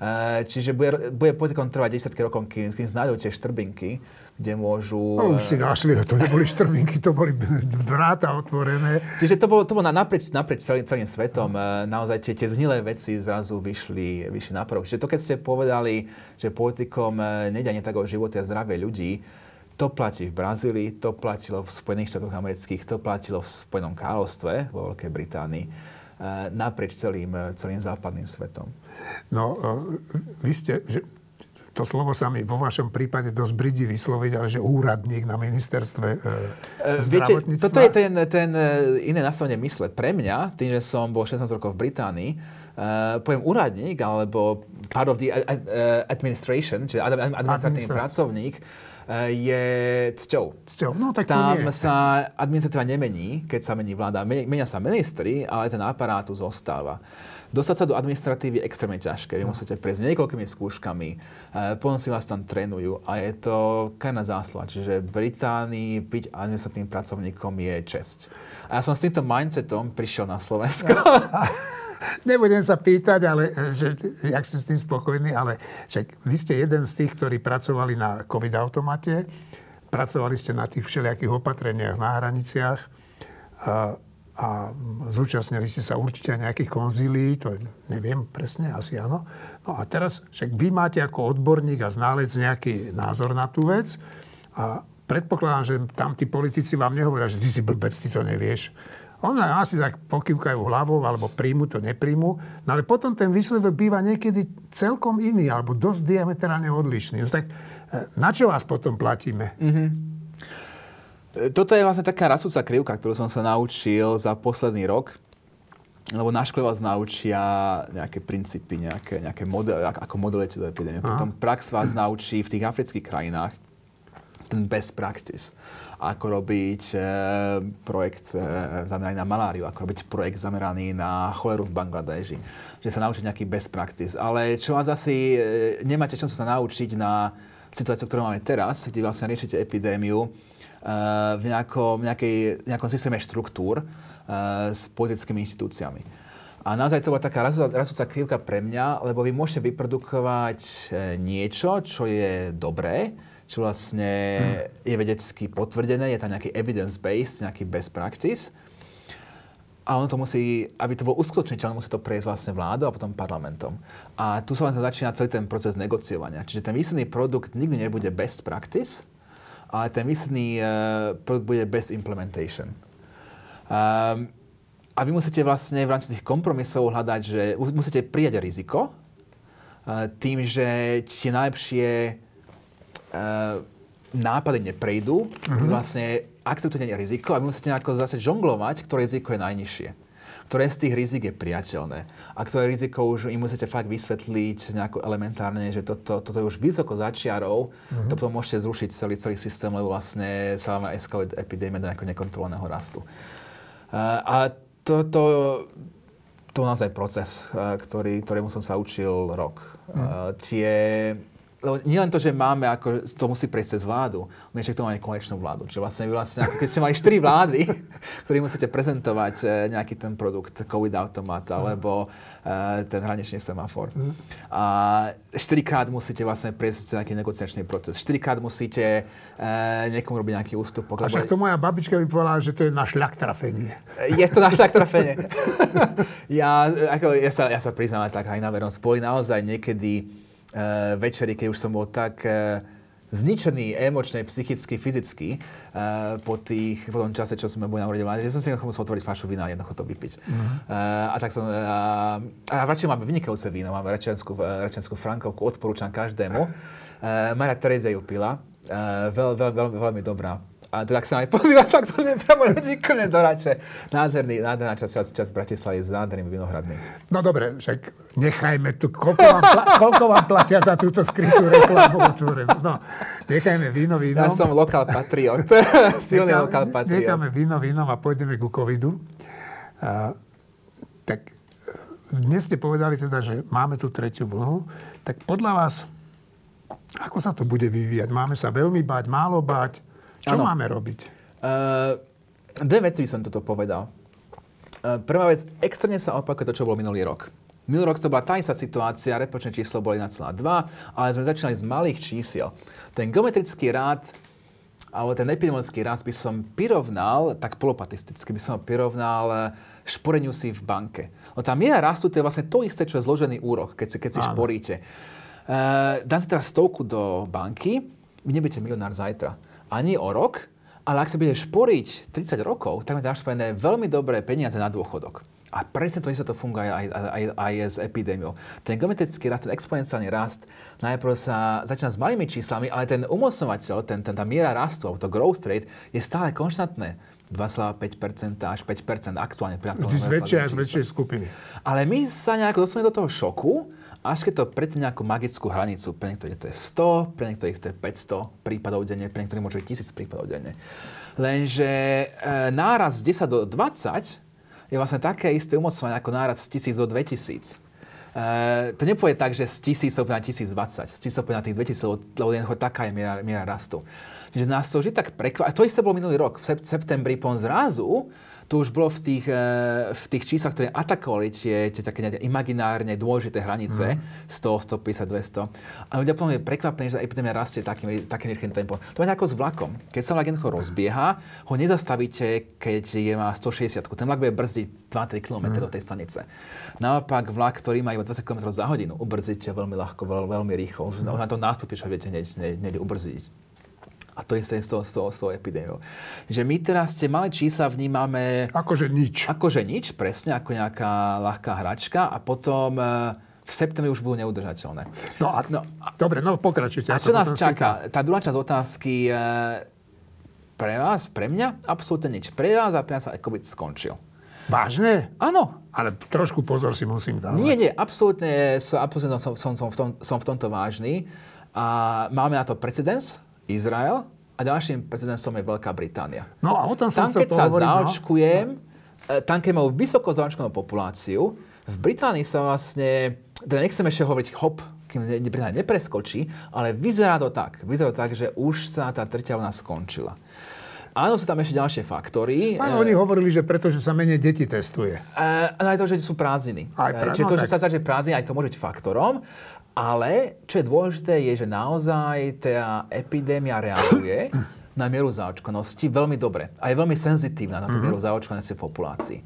E, čiže bude, bude politikom trvať desiatky rokov, kým, kým znájdú tie štrbinky kde môžu...
No už si našli, to neboli štrbinky, to boli vráta otvorené.
Čiže to bolo, to bolo naprieč, naprieč celým, celým svetom. Naozaj tie, tie znilé veci zrazu vyšli, vyšli na prvok. Čiže to, keď ste povedali, že politikom e, nejde ani tak o životy a zdravie ľudí, to platí v Brazílii, to platilo v Spojených štátoch amerických, to platilo v Spojenom kráľovstve, vo Veľkej Británii e, naprieč celým, celým západným svetom.
No, vy ste, že to slovo sa mi vo vašom prípade dosť bridí vysloviť, ale že úradník na ministerstve e, Viete,
toto je ten, ten iné nastavenie mysle. Pre mňa, tým, že som bol 16 rokov v Británii, uh, poviem úradník, alebo part of the administration, čiže administratívny pracovník, je cťou.
Cťou, no tak
Tam nie. sa administratíva nemení, keď sa mení vláda. Menia sa ministri, ale ten aparátu zostáva. Dostať sa do administratívy je extrémne ťažké. Vy no. musíte prejsť niekoľkými skúškami, eh, potom si vás tam trénujú a je to kajná zásluha. Čiže Británii byť administratívnym pracovníkom je česť. A ja som s týmto mindsetom prišiel na Slovensko.
Nebudem sa pýtať, ale eh, že, jak ste s tým spokojní, ale však vy ste jeden z tých, ktorí pracovali na COVID-automate, pracovali ste na tých všelijakých opatreniach na hraniciach. A a zúčastnili ste sa určite nejakých konzílií, to neviem presne, asi áno. No a teraz však vy máte ako odborník a ználec nejaký názor na tú vec a predpokladám, že tam tí politici vám nehovoria, že ty si blbec, ty to nevieš. Oni asi tak pokývkajú hlavou alebo príjmu to, nepríjmu. No ale potom ten výsledok býva niekedy celkom iný alebo dosť diametrálne odlišný. No tak eh, na čo vás potom platíme? Mm-hmm.
Toto je vlastne taká rasúca krivka, ktorú som sa naučil za posledný rok. Lebo na škole vás naučia nejaké princípy, nejaké, nejaké modely, ako modelujete do epidémie. Potom prax vás naučí v tých afrických krajinách ten best practice. Ako robiť e, projekt e, zameraný na maláriu, ako robiť projekt zameraný na choleru v Bangladeži. Že sa naučiť nejaký best practice. Ale čo vás asi e, nemáte času sa naučiť na situáciu, ktorú máme teraz, kde vlastne riešite epidémiu, v nejakom, nejakej, nejakom systéme štruktúr s politickými inštitúciami. A naozaj to bola taká rastúca krivka pre mňa, lebo vy môžete vyprodukovať niečo, čo je dobré, čo vlastne je vedecky potvrdené, je tam nejaký evidence-based, nejaký best practice. A ono to musí, aby to bolo uskutočniteľné, musí to prejsť vlastne vládou a potom parlamentom. A tu sa vlastne začína celý ten proces negociovania. Čiže ten výsledný produkt nikdy nebude best practice, ale ten výsledný uh, produkt bude best implementation. Um, a vy musíte vlastne v rámci tých kompromisov hľadať, že musíte prijať riziko uh, tým, že tie najlepšie nápady neprejdú. Uh-huh. Vlastne akceptujete riziko a vy musíte nejako zase žonglovať, ktoré riziko je najnižšie. Ktoré z tých rizik je priateľné. A ktoré riziko už im musíte fakt vysvetliť nejako elementárne, že toto, toto je už vysoko začiarov, uh-huh. to potom môžete zrušiť celý, celý systém, lebo vlastne sa vám eskaluje epidémia do nejakého nekontrolovaného rastu. Uh, a toto to, to naozaj proces, uh, ktorý, ktorému som sa učil rok. Uh, tie lebo nie len to, že máme, ako, to musí prejsť cez vládu, my ešte k tomu máme konečnú vládu. Čiže vlastne vy vlastne, ako keď ste mali štyri vlády, ktorí musíte prezentovať e, nejaký ten produkt, COVID automat, alebo uh, ten hraničný semafor. Mm. A štyrikrát musíte vlastne prejsť cez nejaký negociačný proces. Štyrikrát musíte uh, niekomu robiť nejaký ústupok.
A však to moja babička by povedala, že to je na šľak trafenie.
Je to na šľak trafenie. ja, ako, ja, sa, ja sa priznám tak aj na vernosť. Boli naozaj niekedy uh, večery, keď už som bol tak uh, zničený emočne, psychicky, fyzicky uh, po, tých, po tom čase, čo sme boli na úrade že som si musel otvoriť fľašu vína a jednoducho to vypiť. Uh-huh. Uh, a tak som... Uh, a radšej máme vynikajúce víno, máme rečenskú, rečenskú frankovku, odporúčam každému. Uh, Maria Tereza ju pila, uh, veľ, veľ, veľ, veľmi dobrá. A tak sa aj pozýva takto nepramo úplne do rače. Nádherný, nádherná časť, časť, časť Bratislavy s nádhernými vinohradmi.
No dobre, však nechajme tu, koľko vám, pla, koľko vám platia za túto skrytú reklamu? No, nechajme víno vínom.
Ja som lokál patriot, silný
necháme,
lokál patriot.
Necháme víno vínom a pôjdeme ku covidu. A, tak dnes ste povedali teda, že máme tu tretiu vlnu. Tak podľa vás, ako sa to bude vyvíjať? Máme sa veľmi báť, málo báť? Čo ano. máme robiť? Uh,
dve veci by som toto povedal. Uh, prvá vec, extrémne sa opakuje to, čo bolo minulý rok. Minulý rok to bola tá istá situácia, repočné číslo bolo 1,2, ale sme začínali z malých čísiel. Ten geometrický rád, alebo ten epidemiologický rast by som prirovnal, tak polopatisticky by som ho prirovnal eh, šporeniu si v banke. No tá miera rastu to je vlastne to isté, čo je zložený úrok, keď si, keď si šporíte. Uh, dám si teraz stovku do banky, vy nebudete milionár zajtra ani o rok, ale ak sa budeš šporiť 30 rokov, tak mi dáš spojené veľmi dobré peniaze na dôchodok. A presne to to funguje aj, aj, aj s epidémiou. Ten geometrický rast, ten exponenciálny rast, najprv sa začína s malými číslami, ale ten umocňovateľ, ten, ten, tá miera rastu, to growth rate, je stále konštantné. 2,5% až 5% aktuálne.
Vždy z väčšej a z väčšej skupiny.
Ale my sa nejako dostaneme do toho šoku, až keď to pretne nejakú magickú hranicu. Pre niektorých to je 100, pre niektorých to je 500 prípadov denne, pre niektorých môže byť 1000 prípadov denne. Lenže e, náraz z 10 do 20 je vlastne také isté umocovanie ako náraz z 1000 do 2000. Uh, to nepovie tak, že z 1000 sa na 1020, z 1000 na tých 2000, lebo jednoducho taká je miera, miera rastu. Čiže nás to vždy tak prekvapilo. To isté bolo minulý rok. V septembri po zrazu to už bolo v tých, eh, v tých číslach, ktoré atakovali tie, tie také imaginárne dôležité hranice, mm. 100, 150, 200. A ľudia potom je prekvapení, že epidémia rastie takým, takým rýchlym tempom. To je ako s vlakom. Keď sa vlak jednoducho rozbieha, ho nezastavíte, keď je má 160. Ten vlak bude brzdiť 2-3 km mm. do tej stanice. Naopak vlak, ktorý má iba 20 km za hodinu, ubrzdíte veľmi ľahko, veľ, veľmi rýchlo. Už mm. na to nástupíš ho viete hneď ubrzdiť. A to je s tou, s, tou, s tou epidémiou. Že my teraz tie malé čísla vnímame...
Akože nič.
Akože nič, presne, ako nejaká ľahká hračka a potom e, v septembri už budú neudržateľné.
No a, no, a dobre, no pokračujte.
A čo nás čaká? Tá druhá časť otázky e, pre vás, pre mňa, absolútne nič. Pre vás a pre nás sa COVID skončil.
Vážne?
Áno.
Ale trošku pozor si musím dávať.
Nie, nie, absolútne, absolútne som, som, som, v tom, som v tomto vážny. A máme na to precedens, Izrael a ďalším prezidentom je Veľká Británia.
No a o tom som
tam, keď sa
hovoriť,
zaočkujem, no. tam, keď majú vysoko zaočkovanú populáciu, v Británii sa vlastne, teda nechcem ešte hovoriť hop, kým Británia nepreskočí, ale vyzerá to tak, vyzerá to tak, že už sa tá tretia vlna skončila. Áno, sú tam ešte ďalšie faktory.
Áno, oni hovorili, že pretože sa menej deti testuje.
Uh, aj to, že sú prázdniny.
Aj pra-
Čiže
no
to, že
tak.
sa začne prázdniny, aj to môže byť faktorom. Ale čo je dôležité, je, že naozaj tá epidémia reaguje na mieru zaočkovanosti veľmi dobre. A je veľmi senzitívna na tú mieru zaočkovanosti populácii.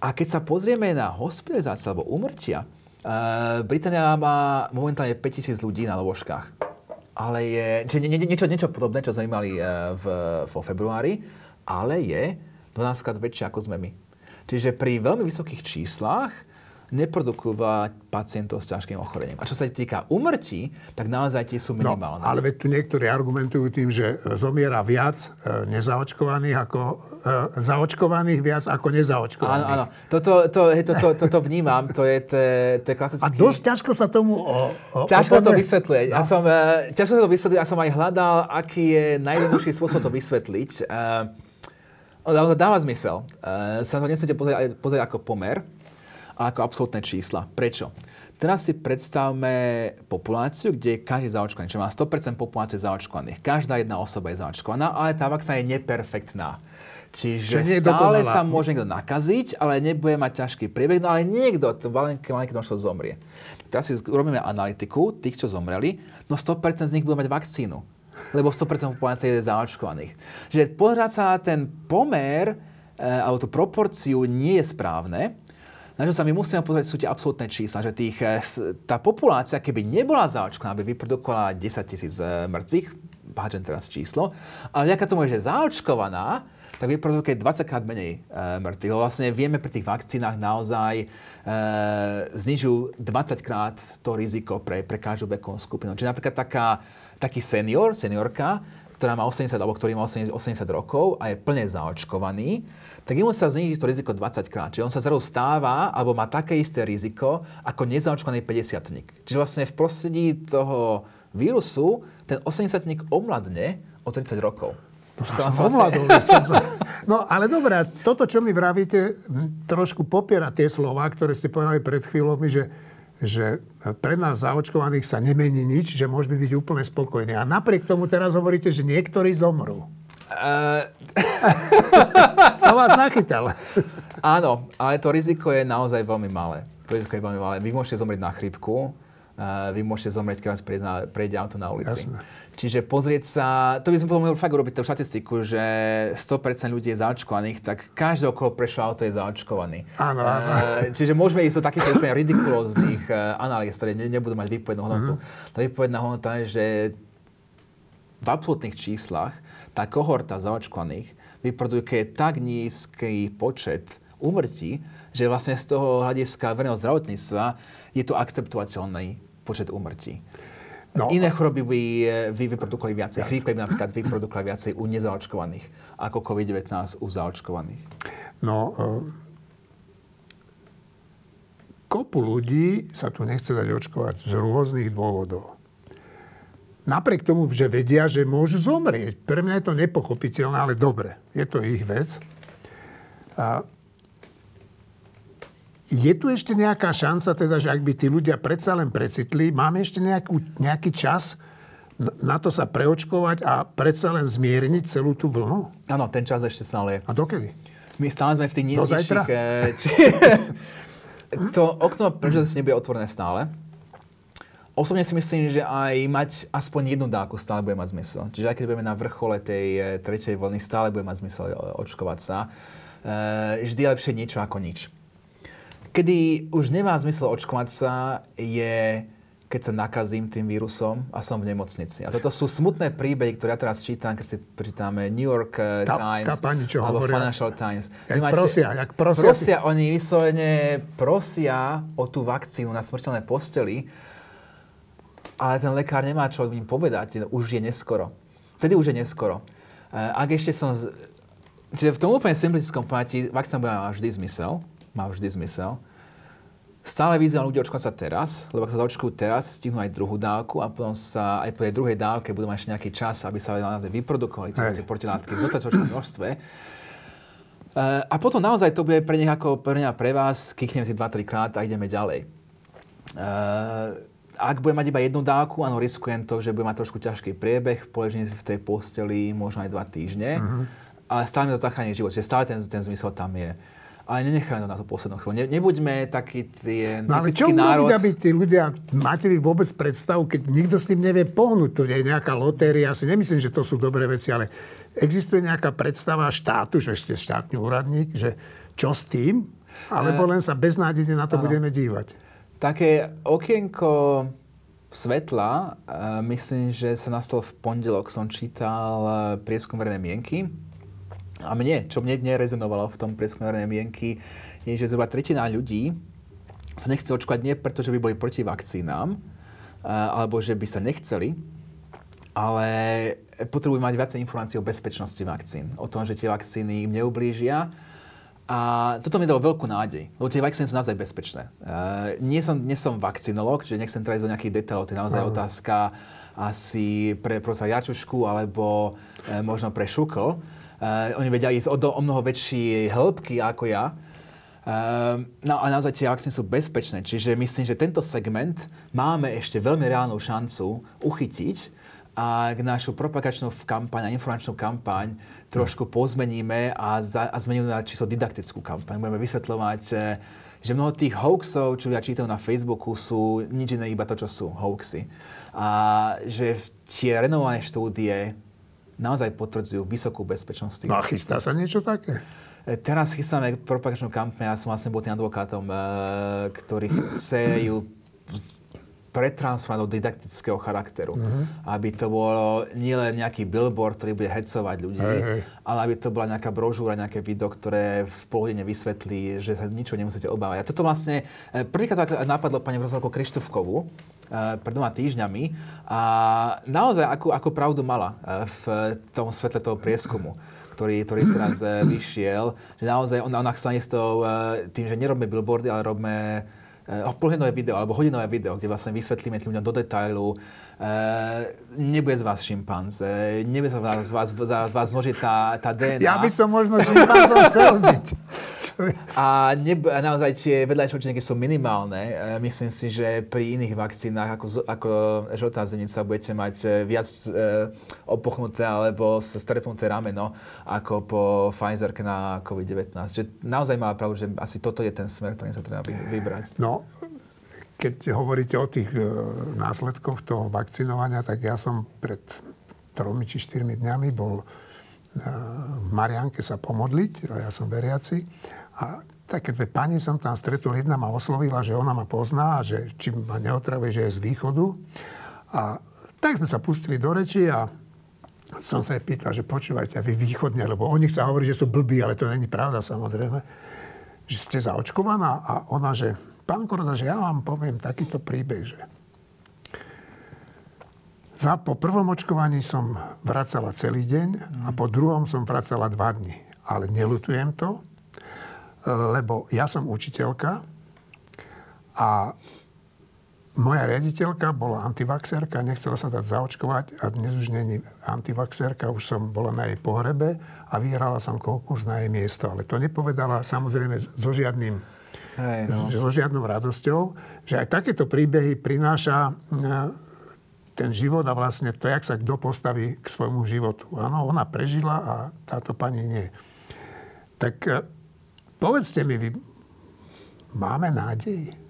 A keď sa pozrieme na hospitalizáciu alebo umrtia, uh, Británia má momentálne 5000 ľudí na lôžkach. Ale je, čiže nie, nie, niečo, niečo podobné, čo sme mali eh, v, vo februári, ale je 12 krát väčšie ako sme my. Čiže pri veľmi vysokých číslach neprodukujú veľa pacientov s ťažkým ochorením. A čo sa týka umrtí, tak naozaj tie sú
No,
minimálne.
ale veď tu niektorí argumentujú tým, že zomiera viac e, nezaočkovaných ako e, zaočkovaných viac ako
Áno,
nezaočkovaných.
áno. Toto, to, to, to, toto vnímam, to je, to, to je klasický...
A dosť ťažko sa tomu o, o,
Ťažko to
oponuje.
vysvetliť. Ja
No.
som, uh, ťažko to vysvetliť, ja som aj hľadal, aký je najjednoduchší spôsob to vysvetliť. Uh, to dáva zmysel. Uh, sa to nesmiete pozrieť, pozrieť ako pomer, ako absolútne čísla. Prečo? Teraz si predstavme populáciu, kde je každý zaočkovaný, čo má 100% populácie zaočkovaných. Každá jedna osoba je zaočkovaná, ale tá vakcína je neperfektná. Čiže
Čiže
stále sa môže niekto nakaziť, ale nebude mať ťažký priebeh, no ale niekto, to malinké, malinké množstvo zomrie. Teraz si urobíme analytiku tých, čo zomreli, no 100% z nich bude mať vakcínu, lebo 100% populácie je zaočkovaných. Čiže pozerať sa na ten pomer, e, alebo tú proporciu nie je správne, na čo sa my musíme pozrieť, sú tie absolútne čísla, že tých, eh, tá populácia, keby nebola zaočkovaná, by vyprodukovala 10 tisíc eh, mŕtvych, páčem teraz číslo, ale vďaka tomu, že je zaočkovaná, tak vyprodukuje 20 krát menej e, mŕtvych. Lebo Vlastne vieme pri tých vakcínach naozaj e, znižujú 20 krát to riziko pre, pre každú vekovú skupinu. Čiže napríklad taká, taký senior, seniorka, ktorá má 80, alebo ktorý má 80, 80 rokov a je plne zaočkovaný, tak jemu sa zniží to riziko 20 krát. Čiže on sa zrazu stáva, alebo má také isté riziko, ako nezaočkovaný 50 Čiže vlastne v prostredí toho vírusu ten 80 omladne o 30 rokov.
To
To
som
vlastne-
ovládol. to- No ale dobré, a toto, čo mi vravíte, trošku popiera tie slova, ktoré ste povedali pred chvíľou, že, že pre nás zaočkovaných sa nemení nič, že môžeme byť úplne spokojní. A napriek tomu teraz hovoríte, že niektorí zomrú.
Eh,
Sa vás nachytal.
Áno, ale to riziko je naozaj veľmi malé. To riziko je veľmi malé. Vy môžete zomrieť na chrípku, uh, vy môžete zomrieť, keď vás prejde, na, prejde auto na ulici.
Jasné.
Čiže pozrieť sa, to by som potom mohol fakt urobiť tú štatistiku, že 100% ľudí je zaočkovaných, tak každý okolo prešlo auto je zaočkovaný.
Áno, áno.
Čiže môžeme ísť do takýchto úplne ridikulóznych uh, analýz, ktoré ne, nebudú mať výpovednú hodnotu. Tá výpovedná hodnota je, že v absolútnych číslach tá kohorta zaočkovaných vyprodukuje tak nízky počet úmrtí, že vlastne z toho hľadiska verejného zdravotníctva je to akceptovateľný počet úmrtí.
No,
Iné choroby by, eh, by vyprodukovali viacej. Chrípka by napríklad vyprodukovali viacej u nezaočkovaných ako COVID-19 u zaočkovaných.
No, e, kopu ľudí sa tu nechce dať očkovať z rôznych dôvodov. Napriek tomu, že vedia, že môžu zomrieť. Pre mňa je to nepochopiteľné, ale dobre, je to ich vec. A je tu ešte nejaká šanca, teda, že ak by tí ľudia predsa len precitli, máme ešte nejakú, nejaký čas na to sa preočkovať a predsa len zmierniť celú tú vlnu?
Áno, ten čas ešte stále je.
A dokedy?
My stále sme v tých
zajtra?
eh, či, to okno príležitosti nebude otvorené stále. Osobne si myslím, že aj mať aspoň jednu dávku stále bude mať zmysel. Čiže aj keď budeme na vrchole tej eh, tretej vlny, stále bude mať zmysel eh, očkovať sa. Vždy je lepšie niečo ako nič. Kedy už nemá zmysel očkovať sa, je keď sa nakazím tým vírusom a som v nemocnici. A toto sú smutné príbehy, ktoré ja teraz čítam, keď si prečítame New York eh,
Tá-
Times
tá pani, čo
alebo
hovoria.
Financial Times.
Jak
máte-
prosia, jak prosia.
prosia. Oni vyslovene prosia o tú vakcínu na smrteľné posteli, ale ten lekár nemá čo im povedať, už je neskoro. Vtedy už je neskoro. Eh, Ak ešte som... Z... Čiže v tom úplne simplistickom poňatí vakcína mať vždy zmysel, má vždy zmysel. Stále vyzývam ľudí očkovať sa teraz, lebo ak sa zaočkujú teraz, stihnú aj druhú dávku a potom sa aj po tej druhej dávke budú mať nejaký čas, aby sa naozaj vyprodukovali tie, protilátky v dostatočnom množstve. Eh, A potom naozaj to bude pre nich ako pre mňa pre vás, kýchneme si 2-3 krát a ideme ďalej. Eh, Ak bude mať iba jednu dávku, áno, riskujem to, že bude mať trošku ťažký priebeh, poležím v tej posteli možno aj dva týždne. ale stále mi to zachráni život, že stále ten, ten zmysel tam je. Ale nenechajme to na tú poslednú chvíľu. Ne, nebuďme taký tie
No ale čo
národ.
urobiť, aby tí ľudia, máte vy vôbec predstavu, keď nikto s tým nevie pohnúť, to je nejaká lotéria, ja si nemyslím, že to sú dobré veci, ale existuje nejaká predstava štátu, že ste štátny úradník, že čo s tým, alebo len sa beznádejne na to budeme dívať.
Také okienko svetla, eh, myslím, že sa nastal v pondelok, som čítal eh, prieskum verejnej mienky. A mne, čo mne nerezonovalo v tom verejnej mienky, je, že zhruba tretina ľudí sa nechce očkovať nie preto, že by boli proti vakcínám, eh, alebo že by sa nechceli, ale potrebujú mať viacej informácií o bezpečnosti vakcín. O tom, že tie vakcíny im neublížia. A toto mi dalo veľkú nádej, lebo tie vakcíny sú naozaj bezpečné. Uh, nie, som, nie som vakcinológ, čiže nechcem teraz do nejakých detailov, to je naozaj otázka asi pre profesora Jačušku alebo uh, možno pre Šukl. Uh, oni vedia ísť o, do, o mnoho väčšie hĺbky ako ja. Uh, no a naozaj tie vakcíny sú bezpečné, čiže myslím, že tento segment máme ešte veľmi reálnu šancu uchytiť ak našu propagačnú kampaň a informačnú kampaň trošku pozmeníme a, za, a zmeníme na čisto didaktickú kampaň. Budeme vysvetľovať, eh, že mnoho tých hoaxov, čo ja čítam na Facebooku, sú nič iné iba to, čo sú hoaxy. A že tie renovované štúdie naozaj potvrdzujú vysokú bezpečnosť.
No a chystá sa niečo také?
Eh, Teraz chystáme propagačnú kampaň, ja som vlastne bol tým advokátom, eh, ktorý chce ju pretransformovať do didaktického charakteru. Aby to bolo nielen nejaký billboard, ktorý bude hecovať ľudí,
Hej, hej.
ale aby to bola nejaká brožúra, nejaké video, ktoré v pohodine vysvetlí, že sa ničo nemusíte obávať. A toto vlastne eh, prvýkrát napadlo pani profesorku Krištofkovú eh, pred dvoma týždňami. A naozaj ako, ako pravdu mala eh, v tom svetle toho prieskumu ktorý, ktorý teraz eh, vyšiel, že naozaj ona, ona chce s tým, že nerobíme billboardy, ale robíme uh, polhodinové video alebo hodinové video, kde vlastne vysvetlíme tým ľuďom do detailu. Uh, nebude z vás šimpanze, nebude sa vás, vás, vás, vás množiť tá, tá DNA.
Ja by som možno šimpanzom chcel byť.
A, neb- a naozaj tie vedľajšie účinky sú minimálne. E, Myslím si, že pri iných vakcínach ako, z- ako žltá zenica budete mať viac e, opuchnuté alebo strepnuté rameno ako po Pfizerke na COVID-19. Že naozaj má pravdu, že asi toto je ten smer, ktorým sa treba vy- vybrať.
No, keď hovoríte o tých e, následkoch toho vakcinovania, tak ja som pred tromi či štyrmi dňami bol e, v Marianke sa pomodliť, ja som veriaci. A také dve pani som tam stretol. Jedna ma oslovila, že ona ma pozná, že či ma neotravuje, že je z východu. A tak sme sa pustili do reči a som sa jej pýtal, že počúvajte, a vy východne, lebo o nich sa hovorí, že sú blbí, ale to není pravda samozrejme, že ste zaočkovaná a ona, že pán že ja vám poviem takýto príbeh, že za, po prvom očkovaní som vracala celý deň a po druhom som vracala dva dni. Ale nelutujem to, lebo ja som učiteľka a moja riaditeľka bola antivaxerka, nechcela sa dať zaočkovať a dnes už není antivaxerka, už som bola na jej pohrebe a vyhrala som konkurs na jej miesto. Ale to nepovedala samozrejme so žiadnym
Hej, no.
so žiadnou radosťou, že aj takéto príbehy prináša e, ten život a vlastne to, jak sa kto postaví k svojmu životu. Áno, ona prežila a táto pani nie. Tak e, povedzte mi, vy, máme nádej?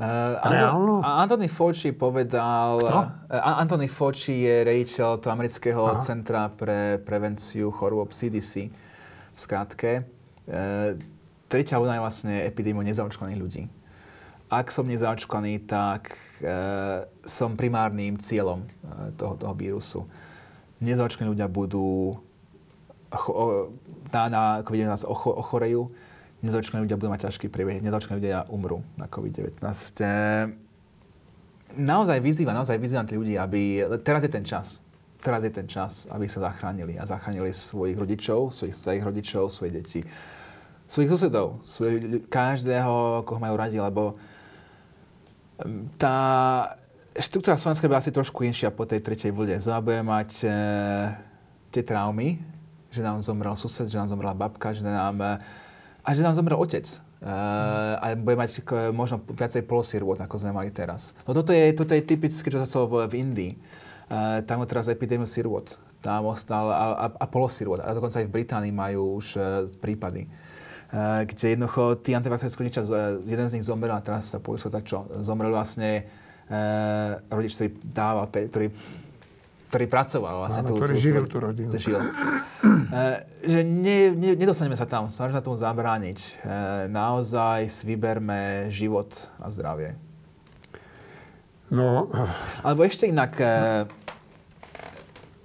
Uh,
Reálnu?
Anthony Fauci povedal...
Kto?
Uh, Anthony Fauci je riaditeľ toho amerického
Aha.
centra pre prevenciu chorôb CDC v skratke. Uh, tretia je vlastne epidémiou nezaočkovaných ľudí. Ak som nezaočkovaný, tak uh, som primárnym cieľom uh, toho, toho vírusu. Nezaočkovaní ľudia budú cho- o- na, na COVID-19 ocho- ochorejú, nezaočkovaní ľudia budú mať ťažký priebeh, nezaočkovaní ľudia umrú na COVID-19. Eh, Naozaj vyzývam, naozaj vyzývam tých ľudí, aby... Teraz je ten čas. Teraz je ten čas, aby sa zachránili a zachránili svojich rodičov, svojich starých rodičov, svoje deti, svojich susedov, svojich, každého, koho majú radi, lebo tá štruktúra Slovenska by asi trošku inšia po tej tretej vlne. Bude mať e, tie traumy, že nám zomrel sused, že nám zomrela babka, že nám, e, a že nám zomrel otec. Uh, a bude mať k, možno viacej polosirôt, ako sme mali teraz. No toto je, toto je typické, čo sa stalo v, v Indii. Uh, tam teraz epidémiu sirôt. tam ostal a, a, a polosirot. A dokonca aj v Británii majú už uh, prípady. Uh, kde jednoducho tí antivaxeri skôr jeden z nich zomrel a teraz sa povie tak čo, zomrel vlastne uh, rodič, ktorý dával, ktorý ktorý pracoval vlastne.
Áno, tú, ktorý tú, živil tú rodinu. Žil.
Uh, že ne, ne, nedostaneme sa tam, snažíme sa tomu zabrániť. Naozaj si vyberme život a zdravie.
No.
Alebo ešte inak, uh,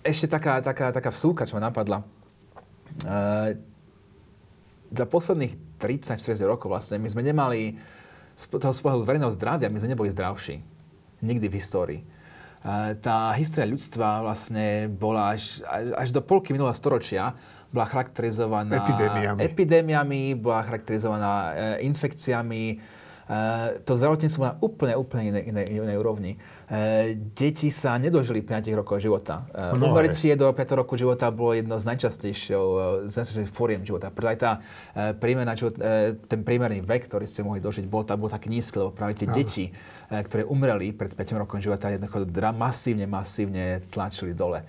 ešte taká, taká, taká vsúka, čo ma napadla. Za posledných 30-40 rokov vlastne my sme nemali z toho z pohľadu verejného zdravia, my sme neboli zdravší. Nikdy v histórii tá história ľudstva vlastne bola až, až do polky minulého storočia bola charakterizovaná
epidémiami,
epidémiami bola charakterizovaná e, infekciami, to zdravotníctvo na úplne, úplne inej, inej, inej úrovni. Eh, deti sa nedožili 5 rokov života. Eh, umrtie do 5 roku života bolo jedno z najčastejších fóriem života. Preto aj tá prímerná, ten prímerný vek, ktorý ste mohli dožiť, bol, bol taký nízky, lebo práve tie deti, ktoré umreli pred 5 rokom života, jednoducho masívne, masívne tlačili dole.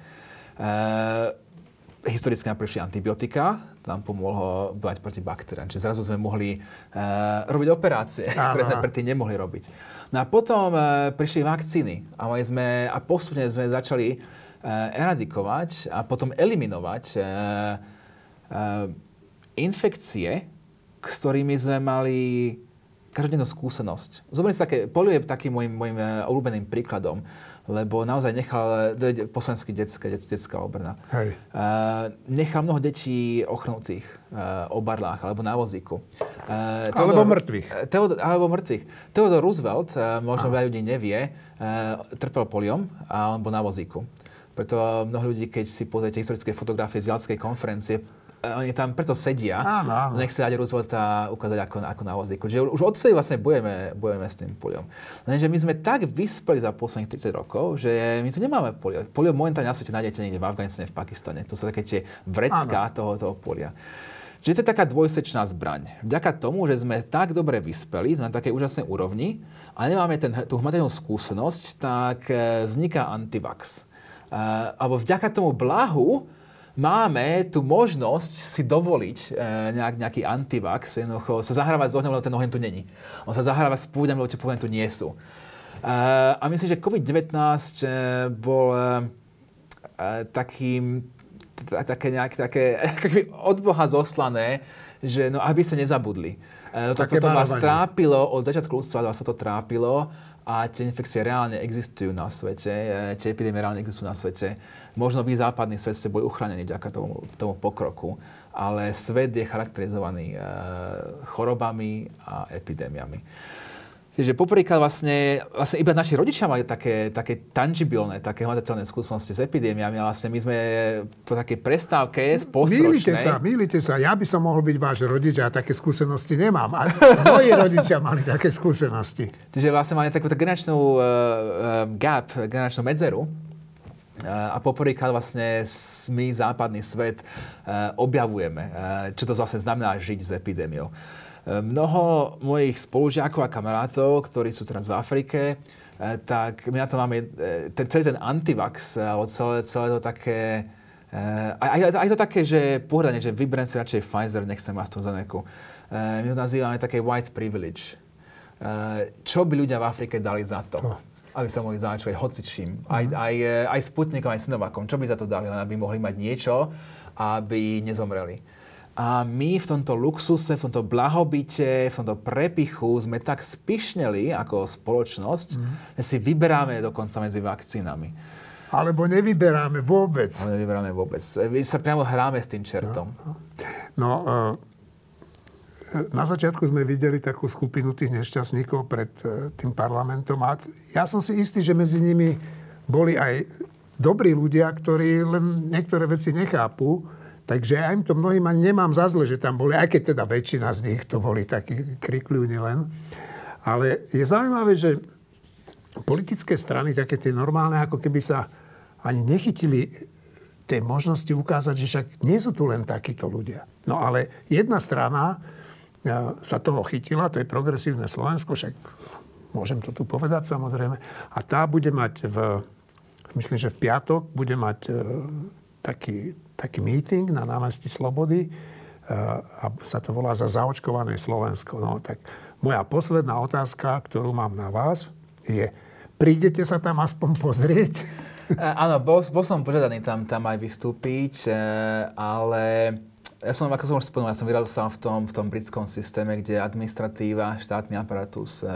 Historicky nám prišli antibiotika, nám pomohlo bojať proti baktériám. Čiže zrazu sme mohli uh, robiť operácie, Aha. ktoré sme predtým nemohli robiť. No a potom uh, prišli vakcíny a, sme, a postupne sme začali uh, eradikovať a potom eliminovať uh, uh, infekcie, s ktorými sme mali každodennú skúsenosť. Zoberiem si také, polio je takým môjim, môjim obľúbeným príkladom lebo naozaj nechal, po slovensky detská, detská obrna, Hej. Uh, nechal mnoho detí ochrnutých uh, o barlách alebo na vozíku.
Uh, Teodor, alebo mŕtvych.
Teodor, alebo mŕtvych. Theodor Roosevelt, uh, možno veľa ľudí nevie, uh, trpel poliom a on bol na vozíku. Preto mnoho ľudí, keď si pozriete historické fotografie z Jalskej konferencie, oni tam preto sedia.
Áno, áno.
Nechce dať Roosevelta ukázať ako, ako na vozíku. Čiže už odtedy vlastne bojujeme, bojujeme s tým poliom. Lenže my sme tak vyspeli za posledných 30 rokov, že my tu nemáme polio. Polio momentálne na svete nájdete niekde v Afganistane, v Pakistane. To sú také tie vrecká toho, toho polia. Čiže to je taká dvojsečná zbraň. Vďaka tomu, že sme tak dobre vyspeli, sme na takej úžasnej úrovni a nemáme ten, tú hmatateľnú skúsenosť, tak e, vzniká antivax. Uh, alebo vďaka tomu blahu máme tu možnosť si dovoliť e, nejak, nejaký antivax, jednoducho sa zahrávať s ohňom, lebo ten oheň tu není. On sa zahráva s púďami, lebo tie púďami tu nie sú. E, a myslím, že COVID-19 e, bol takým také nejaké také, od Boha zoslané, že no, aby sa nezabudli. Toto to, to vás trápilo, od začiatku ľudstva vás to trápilo a tie infekcie reálne existujú na svete, e, tie epidémie reálne existujú na svete. Možno vy západný svet ste boli uchránení vďaka tomu, tomu pokroku, ale svet je charakterizovaný e, chorobami a epidémiami. Čiže poprvýkrát vlastne, vlastne iba naši rodičia mali také, také tangibilné, také hmatateľné skúsenosti s epidémiami a vlastne my sme po takej prestávke z
Mýlite sa, mýlite sa. Ja by som mohol byť váš rodič a také skúsenosti nemám. A moji rodičia mali také skúsenosti.
Čiže vlastne máme takúto generačnú uh, gap, generačnú medzeru, a poprvýkrát vlastne my, západný svet, objavujeme, čo to vlastne znamená žiť s epidémiou. Mnoho mojich spolužiakov a kamarátov, ktorí sú teraz v Afrike, eh, tak my na to máme eh, ten, celý ten antivax, eh, alebo celé, celé to také, aj, aj, aj to také, že pohľadne, že vyberiem si radšej Pfizer, nechcem AstraZeneca. My to nazývame také white privilege. Čo by ľudia v Afrike dali za to? to aby sa mohli začať hocičím. Uh-huh. Aj, aj, aj Sputnikom, aj Sinovakom. Čo by za to dali, len aby mohli mať niečo, aby nezomreli. A my v tomto luxuse, v tomto blahobite, v tomto prepichu sme tak spišneli ako spoločnosť, mm. že si vyberáme dokonca medzi vakcínami.
Alebo nevyberáme vôbec.
Ale nevyberáme vôbec. My sa priamo hráme s tým čertom.
No, no. no uh, na začiatku sme videli takú skupinu tých nešťastníkov pred uh, tým parlamentom a ja som si istý, že medzi nimi boli aj dobrí ľudia, ktorí len niektoré veci nechápu Takže ja im to mnohým ani nemám za zle, že tam boli, aj keď teda väčšina z nich to boli takí krikľúni len. Ale je zaujímavé, že politické strany, také tie normálne, ako keby sa ani nechytili tej možnosti ukázať, že však nie sú tu len takíto ľudia. No ale jedna strana e, sa toho chytila, to je progresívne Slovensko, však môžem to tu povedať samozrejme, a tá bude mať v, myslím, že v piatok bude mať e, taký, taký meeting na námestí Slobody a sa to volá za zaočkované Slovensko. No, tak moja posledná otázka, ktorú mám na vás, je, prídete sa tam aspoň pozrieť?
Áno, bol, bol som požiadaný tam, tam aj vystúpiť, ale ja som, ako som už spomenul, ja som vyrastal v tom, v tom britskom systéme, kde administratíva, štátny aparatus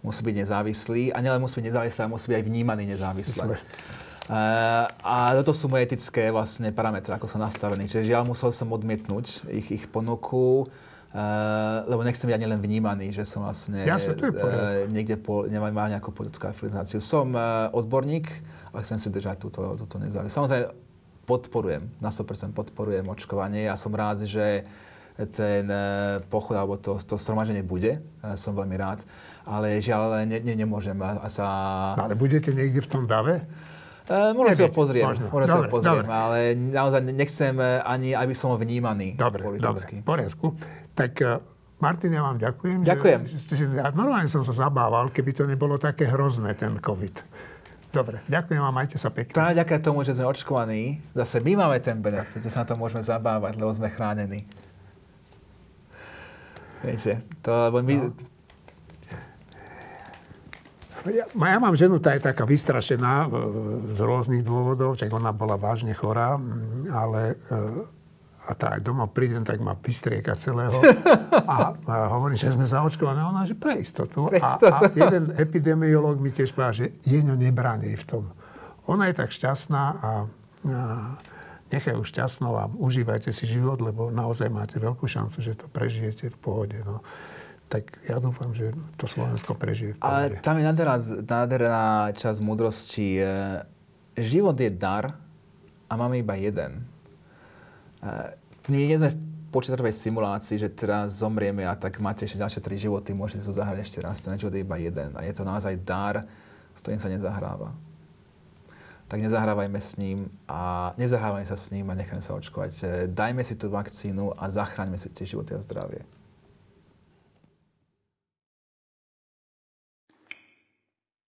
musí byť nezávislý a nielen musí byť nezávislý, ale musí byť aj vnímaný nezávisle. Uh, a toto sú moje etické vlastne parametre, ako som nastavený. Čiže žiaľ, musel som odmietnúť ich, ich ponuku, uh, lebo nechcem byť ani len vnímaný, že som vlastne
Jasne, to je uh,
niekde po, nemám nejakú politickú afilizáciu. Som uh, odborník a chcem si držať túto, túto nezávislosť. Samozrejme, podporujem, na 100% podporujem očkovanie. Ja som rád, že ten pochod alebo to, to stromaženie bude. Som veľmi rád. Ale žiaľ, ne, ne, nemôžem a, a sa...
Ale budete niekde v tom dave?
Uh, možno si ho pozriem, možno, možno si ho pozriem, dobre. ale naozaj nechcem e, ani, aby som vnímaný
dobre, politicky. Dobre, v poriadku. Tak uh, Martin, ja vám ďakujem.
Ďakujem.
Že, že ste si, normálne som sa zabával, keby to nebolo také hrozné, ten COVID. Dobre, ďakujem vám, majte sa pekne.
Práve ďaká tomu, že sme očkovaní, zase my máme ten benefit, že sa na to môžeme zabávať, lebo sme chránení. Viete, to, lebo my, no.
Ja, ja mám ženu, tá je taká vystrašená z rôznych dôvodov, čak ona bola vážne chorá, ale e, a tá aj doma prídem, tak ma vystrieka celého. A, a hovorím, že sme zaočkovaní. Ona, že pre istotu. Pre istotu. A, a jeden epidemiológ mi tiež povedal, že je ňo nebráni v tom. Ona je tak šťastná a, a nechaj ju šťastnou a užívajte si život, lebo naozaj máte veľkú šancu, že to prežijete v pohode. No tak ja dúfam, že to Slovensko prežije v pohode.
Ale tam je nádherná, nádherná časť múdrosti. Život je dar a máme iba jeden. My nie sme v počítačovej simulácii, že teraz zomrieme a tak máte ešte ďalšie tri životy, môžete to zahrať ešte raz. Ten život je iba jeden a je to naozaj dar, s ktorým sa nezahráva. Tak nezahrávajme s ním a nezahrávajme sa s ním a nechajme sa očkovať. Dajme si tú vakcínu a zachráňme si tie životy a zdravie.